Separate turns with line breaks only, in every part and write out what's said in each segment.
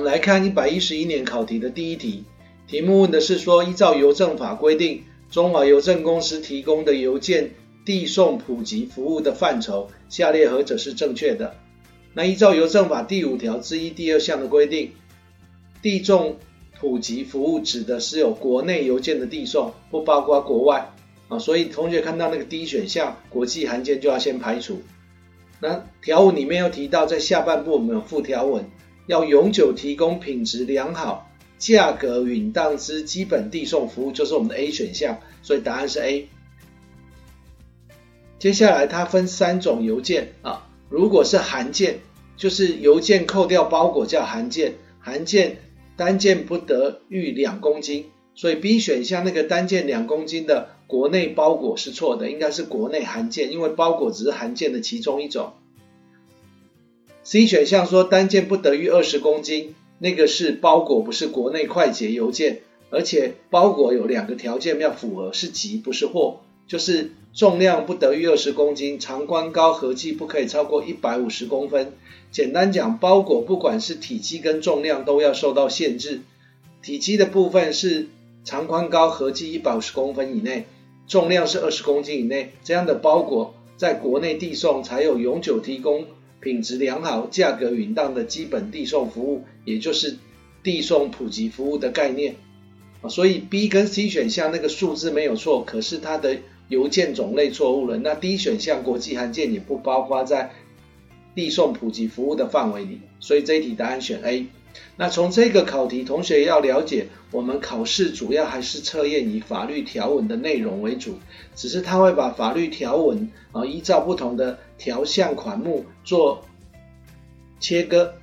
们来看一百一十一年考题的第一题，题目问的是说，依照邮政法规定，中华邮政公司提供的邮件递送普及服务的范畴，下列何者是正确的？那依照邮政法第五条之一第二项的规定，递送普及服务指的是有国内邮件的递送，不包括国外啊。所以同学看到那个 D 选项，国际函件就要先排除。那条文里面又提到，在下半部我们有附条文，要永久提供品质良好、价格允当之基本递送服务，就是我们的 A 选项。所以答案是 A。接下来它分三种邮件啊。如果是函件，就是邮件扣掉包裹叫函件，函件单件不得逾两公斤，所以 B 选项那个单件两公斤的国内包裹是错的，应该是国内函件，因为包裹只是函件的其中一种。C 选项说单件不得逾二十公斤，那个是包裹，不是国内快捷邮件，而且包裹有两个条件要符合，是急不是货，就是。重量不得逾二十公斤，长宽高合计不可以超过一百五十公分。简单讲，包裹不管是体积跟重量都要受到限制。体积的部分是长宽高合计一百五十公分以内，重量是二十公斤以内，这样的包裹在国内递送才有永久提供品质良好、价格允当的基本递送服务，也就是递送普及服务的概念。所以 B 跟 C 选项那个数字没有错，可是它的。邮件种类错误了，那 D 选项国际函件也不包括在递送普及服务的范围里，所以这一题答案选 A。那从这个考题，同学要了解，我们考试主要还是测验以法律条文的内容为主，只是他会把法律条文啊依照不同的条项款目做切割，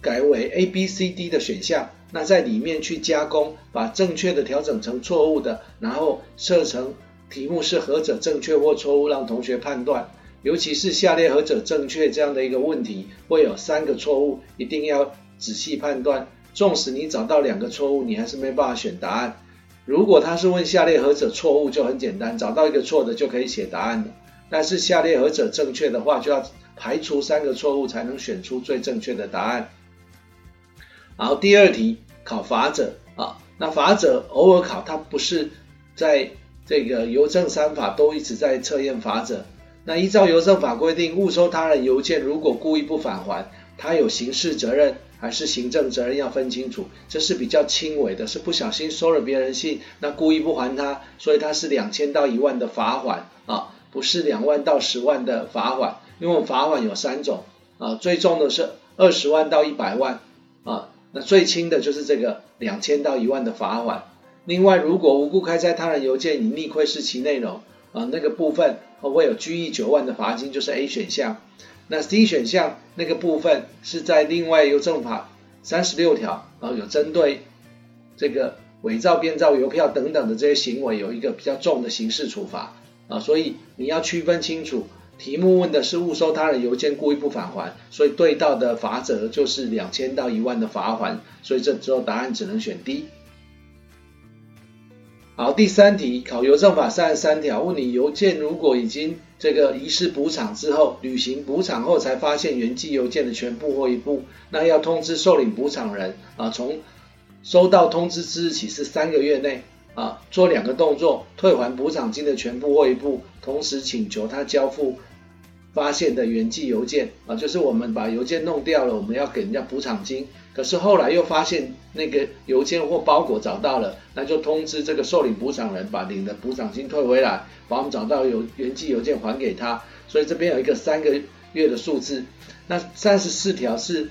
改为 A、B、C、D 的选项，那在里面去加工，把正确的调整成错误的，然后设成。题目是何者正确或错误，让同学判断。尤其是下列何者正确这样的一个问题，会有三个错误，一定要仔细判断。纵使你找到两个错误，你还是没办法选答案。如果他是问下列何者错误，就很简单，找到一个错的就可以写答案了。但是下列何者正确的话，就要排除三个错误，才能选出最正确的答案。然后第二题考法者啊，那法者偶尔考，他不是在。这个邮政三法都一直在测验法者。那依照邮政法规定，误收他人邮件，如果故意不返还，他有刑事责任还是行政责任要分清楚。这是比较轻微的，是不小心收了别人信，那故意不还他，所以他是两千到一万的罚款啊，不是两万到十万的罚款。因为罚款有三种啊，最重的是二十万到一百万啊，那最轻的就是这个两千到一万的罚款。另外，如果无故开拆他人邮件以逆窥视其内容，啊，那个部分会有拘役九万的罚金，就是 A 选项。那 C 选项那个部分是在另外邮政法三十六条，啊，有针对这个伪造、变造邮票等等的这些行为，有一个比较重的刑事处罚，啊，所以你要区分清楚。题目问的是误收他人邮件故意不返还，所以对到的罚则就是两千到一万的罚款，所以这时候答案只能选 D。好，第三题考邮政法三十三条，问你邮件如果已经这个遗失补偿之后，履行补偿后才发现原寄邮件的全部或一部，那要通知受领补偿人啊，从收到通知之日起是三个月内啊，做两个动作，退还补偿金的全部或一部，同时请求他交付。发现的原寄邮件啊，就是我们把邮件弄掉了，我们要给人家补偿金。可是后来又发现那个邮件或包裹找到了，那就通知这个受领补偿人把领的补偿金退回来，把我们找到邮原寄邮件还给他。所以这边有一个三个月的数字。那三十四条是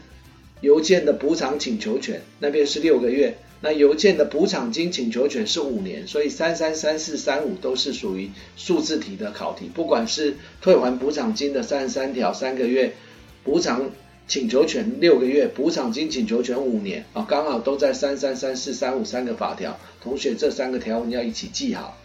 邮件的补偿请求权，那边是六个月。那邮件的补偿金请求权是五年，所以三三三四三五都是属于数字题的考题。不管是退还补偿金的三十三条三个月，补偿请求权六个月，补偿金请求权五年啊，刚好都在三三三四三五三个法条。同学这三个条文要一起记好。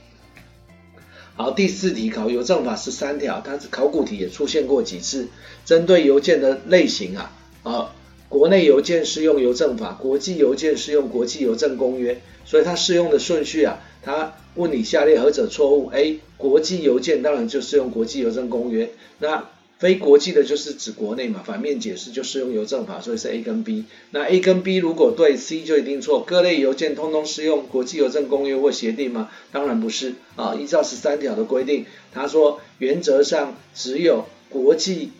好，第四题考邮政法十三条，它是考古题也出现过几次，针对邮件的类型啊啊。国内邮件适用邮政法，国际邮件适用国际邮政公约，所以它适用的顺序啊，它问你下列何者错误？A. 国际邮件当然就适用国际邮政公约。那非国际的就是指国内嘛，反面解释就适用邮政法，所以是 A 跟 B。那 A 跟 B 如果对，C 就一定错。各类邮件通通适用国际邮政公约或协定吗？当然不是啊。依照十三条的规定，他说原则上只有国际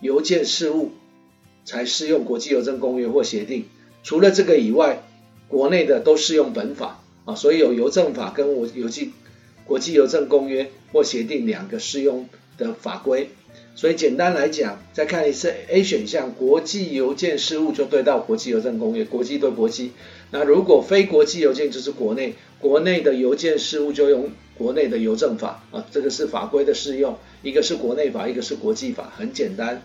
邮件事务才适用国际邮政公约或协定，除了这个以外，国内的都适用本法啊。所以有邮政法跟我邮寄国际邮政公约或协定两个适用的法规。所以简单来讲，再看一次 A 选项，国际邮件事务就对到国际邮政公约，国际对国际。那如果非国际邮件就是国内，国内的邮件事务就用国内的邮政法啊，这个是法规的适用，一个是国内法，一个是国际法，很简单。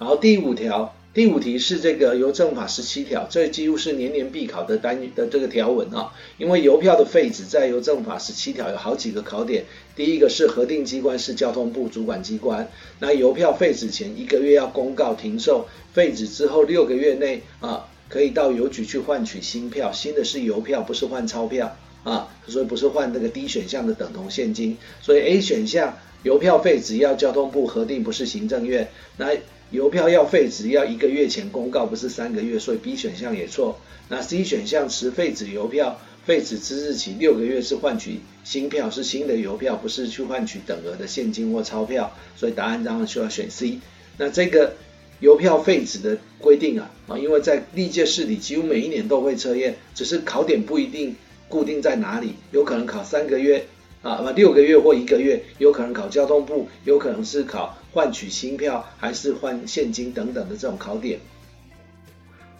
好，第五条。第五题是这个邮政法十七条，这几乎是年年必考的单的这个条文啊。因为邮票的废止在邮政法十七条有好几个考点。第一个是核定机关是交通部主管机关，那邮票废止前一个月要公告停售，废止之后六个月内啊可以到邮局去换取新票，新的是邮票，不是换钞票啊，所以不是换那个 D 选项的等同现金。所以 A 选项邮票废止要交通部核定，不是行政院。那邮票要废止要一个月前公告，不是三个月，所以 B 选项也错。那 C 选项持废止邮票废止之日起六个月是换取新票，是新的邮票，不是去换取等额的现金或钞票，所以答案当然需要选 C。那这个邮票废止的规定啊，啊，因为在历届试题几乎每一年都会测验，只是考点不一定固定在哪里，有可能考三个月。啊，六个月或一个月，有可能考交通部，有可能是考换取新票，还是换现金等等的这种考点。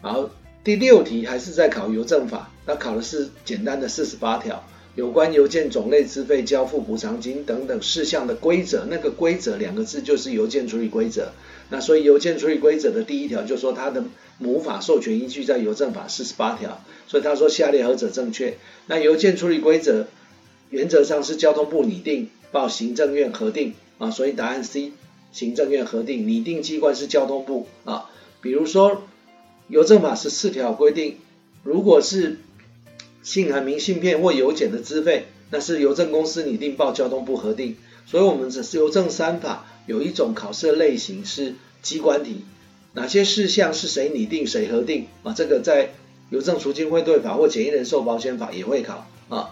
好，第六题还是在考邮政法，那考的是简单的四十八条，有关邮件种类、资费、交付补偿金等等事项的规则。那个规则两个字就是邮件处理规则。那所以邮件处理规则的第一条就说它的母法授权依据在邮政法四十八条，所以他说下列何者正确？那邮件处理规则。原则上是交通部拟定，报行政院核定啊，所以答案 C，行政院核定，拟定机关是交通部啊。比如说，邮政法十四条规定，如果是信函、明信片或邮件的资费，那是邮政公司拟定，报交通部核定。所以，我们只是邮政三法有一种考试类型是机关题，哪些事项是谁拟定、谁核定啊？这个在邮政储金汇兑法或简易人寿保险法也会考啊。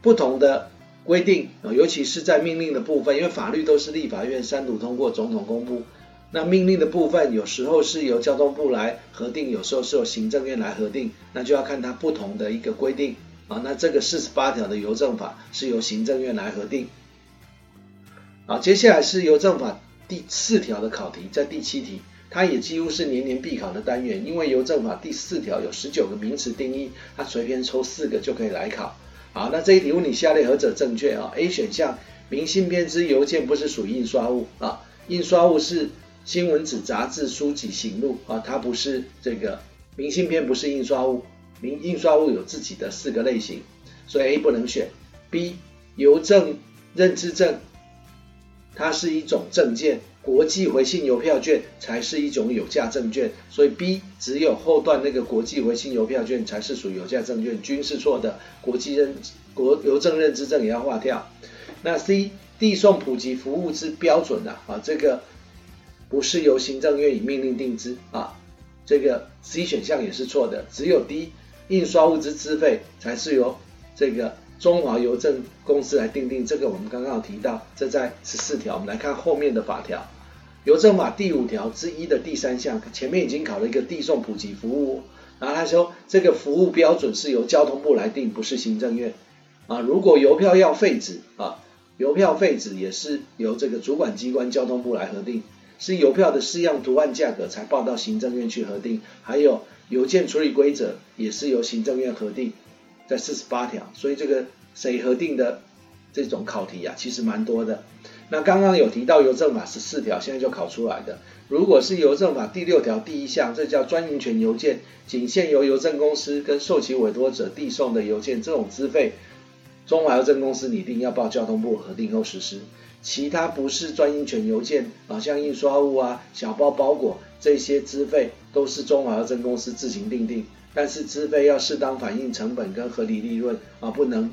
不同的规定啊，尤其是在命令的部分，因为法律都是立法院三读通过，总统公布。那命令的部分有时候是由交通部来核定，有时候是由行政院来核定，那就要看它不同的一个规定啊。那这个四十八条的邮政法是由行政院来核定。好，接下来是邮政法第四条的考题，在第七题，它也几乎是年年必考的单元，因为邮政法第四条有十九个名词定义，它随便抽四个就可以来考。好，那这一题问你下列何者正确啊？A 选项，明信片之邮件不是属于印刷物啊，印刷物是新闻纸、杂志、书籍、型录啊，它不是这个明信片不是印刷物，明印刷物有自己的四个类型，所以 A 不能选。B 邮政认知证，它是一种证件。国际回信邮票券才是一种有价证券，所以 B 只有后段那个国际回信邮票券才是属于有价证券，均是错的。国际认国邮政认知证也要划掉。那 C 递送普及服务之标准啊，啊这个不是由行政院以命令定之啊，这个 C 选项也是错的。只有 D 印刷物资资费才是由这个。中华邮政公司来订定这个，我们刚刚有提到，这在十四条。我们来看后面的法条，邮政法第五条之一的第三项，前面已经考了一个递送普及服务，然后他说这个服务标准是由交通部来定，不是行政院啊。如果邮票要废止啊，邮票废止也是由这个主管机关交通部来核定，是邮票的式样图案价格才报到行政院去核定，还有邮件处理规则也是由行政院核定。在四十八条，所以这个谁核定的这种考题啊，其实蛮多的。那刚刚有提到邮政法十四条，现在就考出来的。如果是邮政法第六条第一项，这叫专营权邮件，仅限由邮政公司跟受其委托者递送的邮件，这种资费，中华邮政公司拟定要报交通部核定后实施。其他不是专营权邮件啊，像印刷物啊、小包包裹这些资费，都是中华邮政公司自行订定。但是资费要适当反映成本跟合理利润啊，不能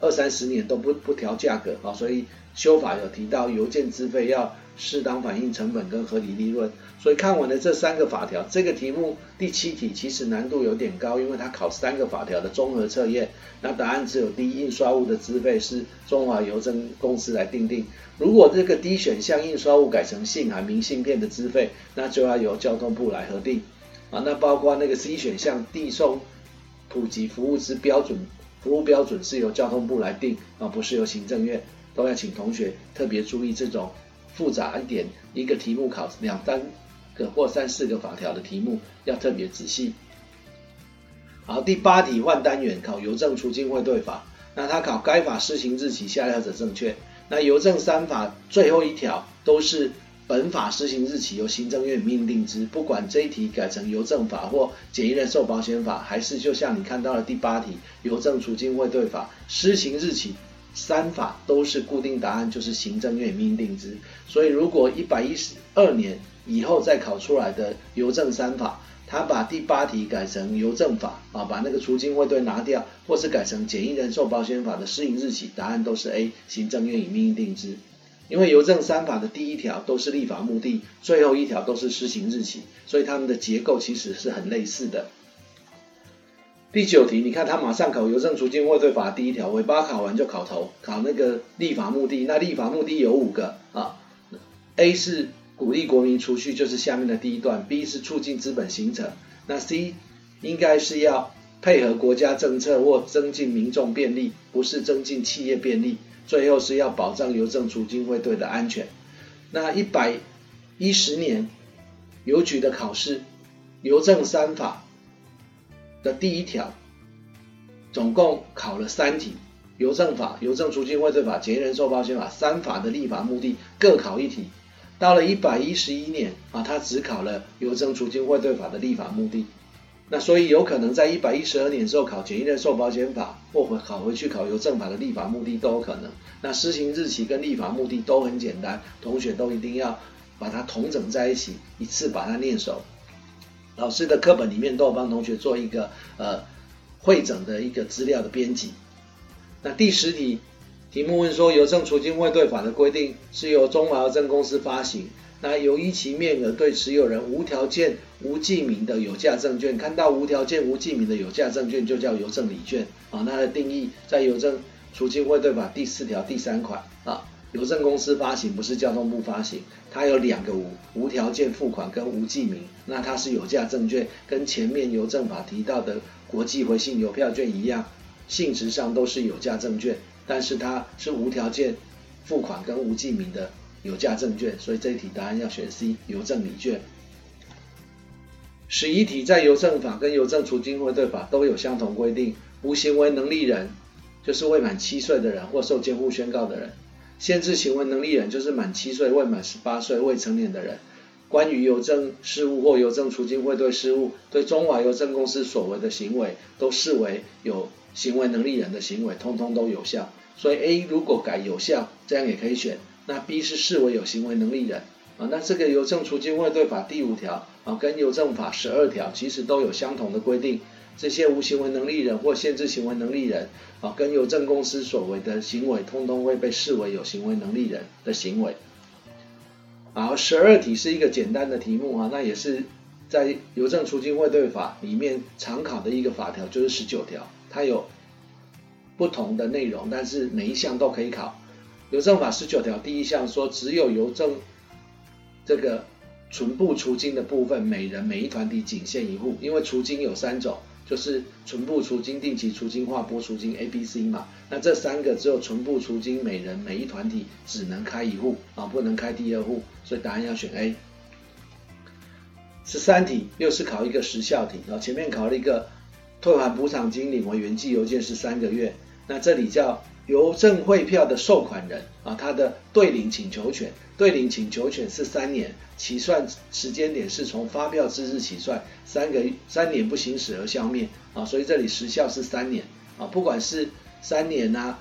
二三十年都不不调价格啊，所以修法有提到邮件资费要适当反映成本跟合理利润。所以看完了这三个法条，这个题目第七题其实难度有点高，因为它考三个法条的综合测验，那答案只有 D 印刷物的资费是中华邮政公司来定定。如果这个 D 选项印刷物改成信函、明信片的资费，那就要由交通部来核定啊。那包括那个 C 选项递送普及服务之标准，服务标准是由交通部来定啊，不是由行政院，都要请同学特别注意这种复杂一点，一个题目考两三个。或三四个法条的题目要特别仔细。好，第八题换单元考邮政出金汇兑法，那它考该法施行日期下列者正确。那邮政三法最后一条都是本法施行日期由行政院命定之，不管这一题改成邮政法或简易人寿保险法，还是就像你看到的第八题邮政储金汇兑法施行日期，三法都是固定答案，就是行政院命定之。所以如果一百一十二年。以后再考出来的邮政三法，他把第八题改成邮政法啊，把那个储金汇兑拿掉，或是改成简易人寿保险法的施行日期，答案都是 A，行政院已命定之。因为邮政三法的第一条都是立法目的，最后一条都是施行日期，所以他们的结构其实是很类似的。第九题，你看他马上考邮政储金汇兑法第一条，尾巴考完就考头，考那个立法目的，那立法目的有五个啊，A 是。鼓励国民储蓄就是下面的第一段，B 是促进资本形成，那 C 应该是要配合国家政策或增进民众便利，不是增进企业便利。最后是要保障邮政储金汇兑的安全。那一百一十年邮局的考试，邮政三法的第一条，总共考了三题，邮政法、邮政储金汇兑法、简易人寿保险法三法的立法目的各考一题。到了一百一十一年啊，他只考了邮政储金汇兑法的立法目的，那所以有可能在一百一十二年之后考简易人寿保险法，或回考回去考邮政法的立法目的都有可能。那施行日期跟立法目的都很简单，同学都一定要把它统整在一起，一次把它念熟。老师的课本里面都有帮同学做一个呃汇整的一个资料的编辑。那第十题。题目问说，邮政储金汇兑法的规定是由中华邮政公司发行，那由于其面额对持有人无条件、无记名的有价证券，看到无条件、无记名的有价证券就叫邮政礼券啊。那它的定义在邮政储蓄汇兑法第四条第三款啊，邮政公司发行不是交通部发行，它有两个无：无条件付款跟无记名。那它是有价证券，跟前面邮政法提到的国际回信邮票券一样，性质上都是有价证券。但是它是无条件付款跟无记名的有价证券，所以这一题答案要选 C，邮政礼券。十一题在邮政法跟邮政储金汇兑法都有相同规定，无行为能力人就是未满七岁的人或受监护宣告的人，限制行为能力人就是满七岁未满十八岁未成年的人。关于邮政事务或邮政储金汇兑事务，对中华邮政公司所为的行为，都视为有行为能力人的行为，通通都有效。所以 A 如果改有效，这样也可以选。那 B 是视为有行为能力人啊。那这个邮政储金汇兑法第五条啊，跟邮政法十二条其实都有相同的规定。这些无行为能力人或限制行为能力人啊，跟邮政公司所为的行为，通通会被视为有行为能力人的行为。好，十二题是一个简单的题目啊，那也是在邮政储金汇兑法里面常考的一个法条，就是十九条，它有。不同的内容，但是每一项都可以考。邮政法十九条第一项说，只有邮政这个存部除金的部分，每人每一团体仅限一户。因为除金有三种，就是存部除金、定期除金、划拨除金 A、B、C 嘛。那这三个只有存部除金，每人每一团体只能开一户啊，不能开第二户，所以答案要选 A。十三题又是考一个时效题啊，前面考了一个退还补偿金领回原寄邮件是三个月。那这里叫邮政汇票的收款人啊，他的对领请求权，对领请求权是三年，起算时间点是从发票之日起算，三个三年不行使而消灭啊，所以这里时效是三年啊，不管是三年啊、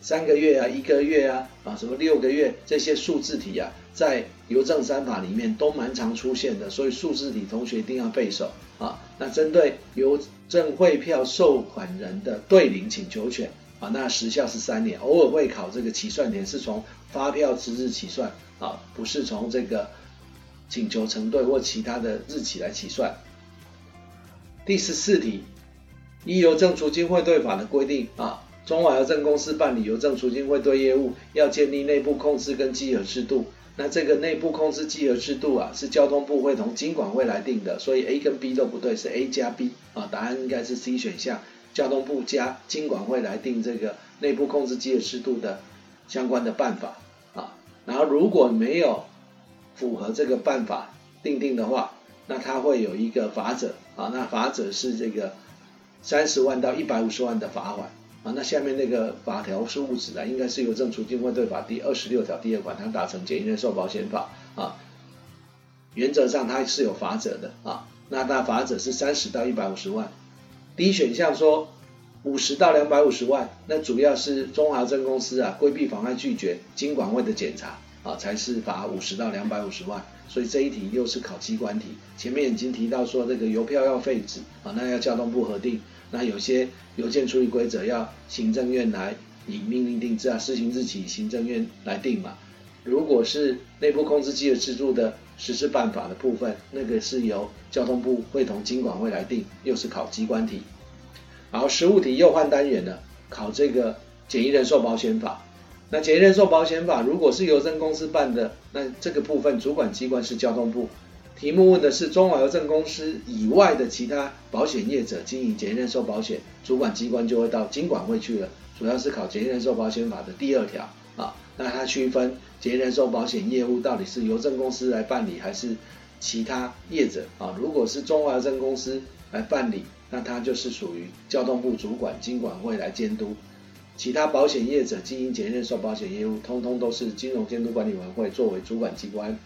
三个月啊、一个月啊啊什么六个月这些数字题啊，在邮政三法里面都蛮常出现的，所以数字题同学一定要背熟啊。那针对邮政汇票收款人的对领请求权。啊，那时效是三年，偶尔会考这个起算点是从发票之日起算啊，不是从这个请求承兑或其他的日期来起算。第十四题，依邮政储金汇兑法的规定啊，中华邮政公司办理邮政储金汇兑业务要建立内部控制跟稽核制度。那这个内部控制稽核制度啊，是交通部会同金管会来定的，所以 A 跟 B 都不对，是 A 加 B 啊，答案应该是 C 选项。交通部加金管会来定这个内部控制稽核制度的相关的办法啊，然后如果没有符合这个办法定定的话，那它会有一个罚则啊，那罚则是这个三十万到一百五十万的罚款啊，那下面那个法条是误指的，应该是邮政储金汇兑法第二十六条第二款，它打成简易人寿保险法啊，原则上它是有罚则的啊，那它罚则是三十到一百五十万。第一选项说五十到两百五十万，那主要是中华邮政公司啊规避妨碍拒绝金管会的检查啊，才是罚五十到两百五十万。所以这一题又是考机关题。前面已经提到说这个邮票要废止啊，那要交通部核定，那有些邮件处理规则要行政院来以命令定制啊，施行日期行政院来定嘛。如果是内部控制机的制度的实施办法的部分，那个是由交通部会同金管会来定，又是考机关题。好，实务题又换单元了，考这个简易人寿保险法。那简易人寿保险法如果是邮政公司办的，那这个部分主管机关是交通部。题目问的是中华邮政公司以外的其他保险业者经营简易人寿保险，主管机关就会到金管会去了。主要是考简易人寿保险法的第二条啊。那它区分节能人寿保险业务到底是邮政公司来办理还是其他业者啊？如果是中华邮政公司来办理，那它就是属于交通部主管金管会来监督；其他保险业者经营节能人寿保险业务，通通都是金融监督管理委员会作为主管机关。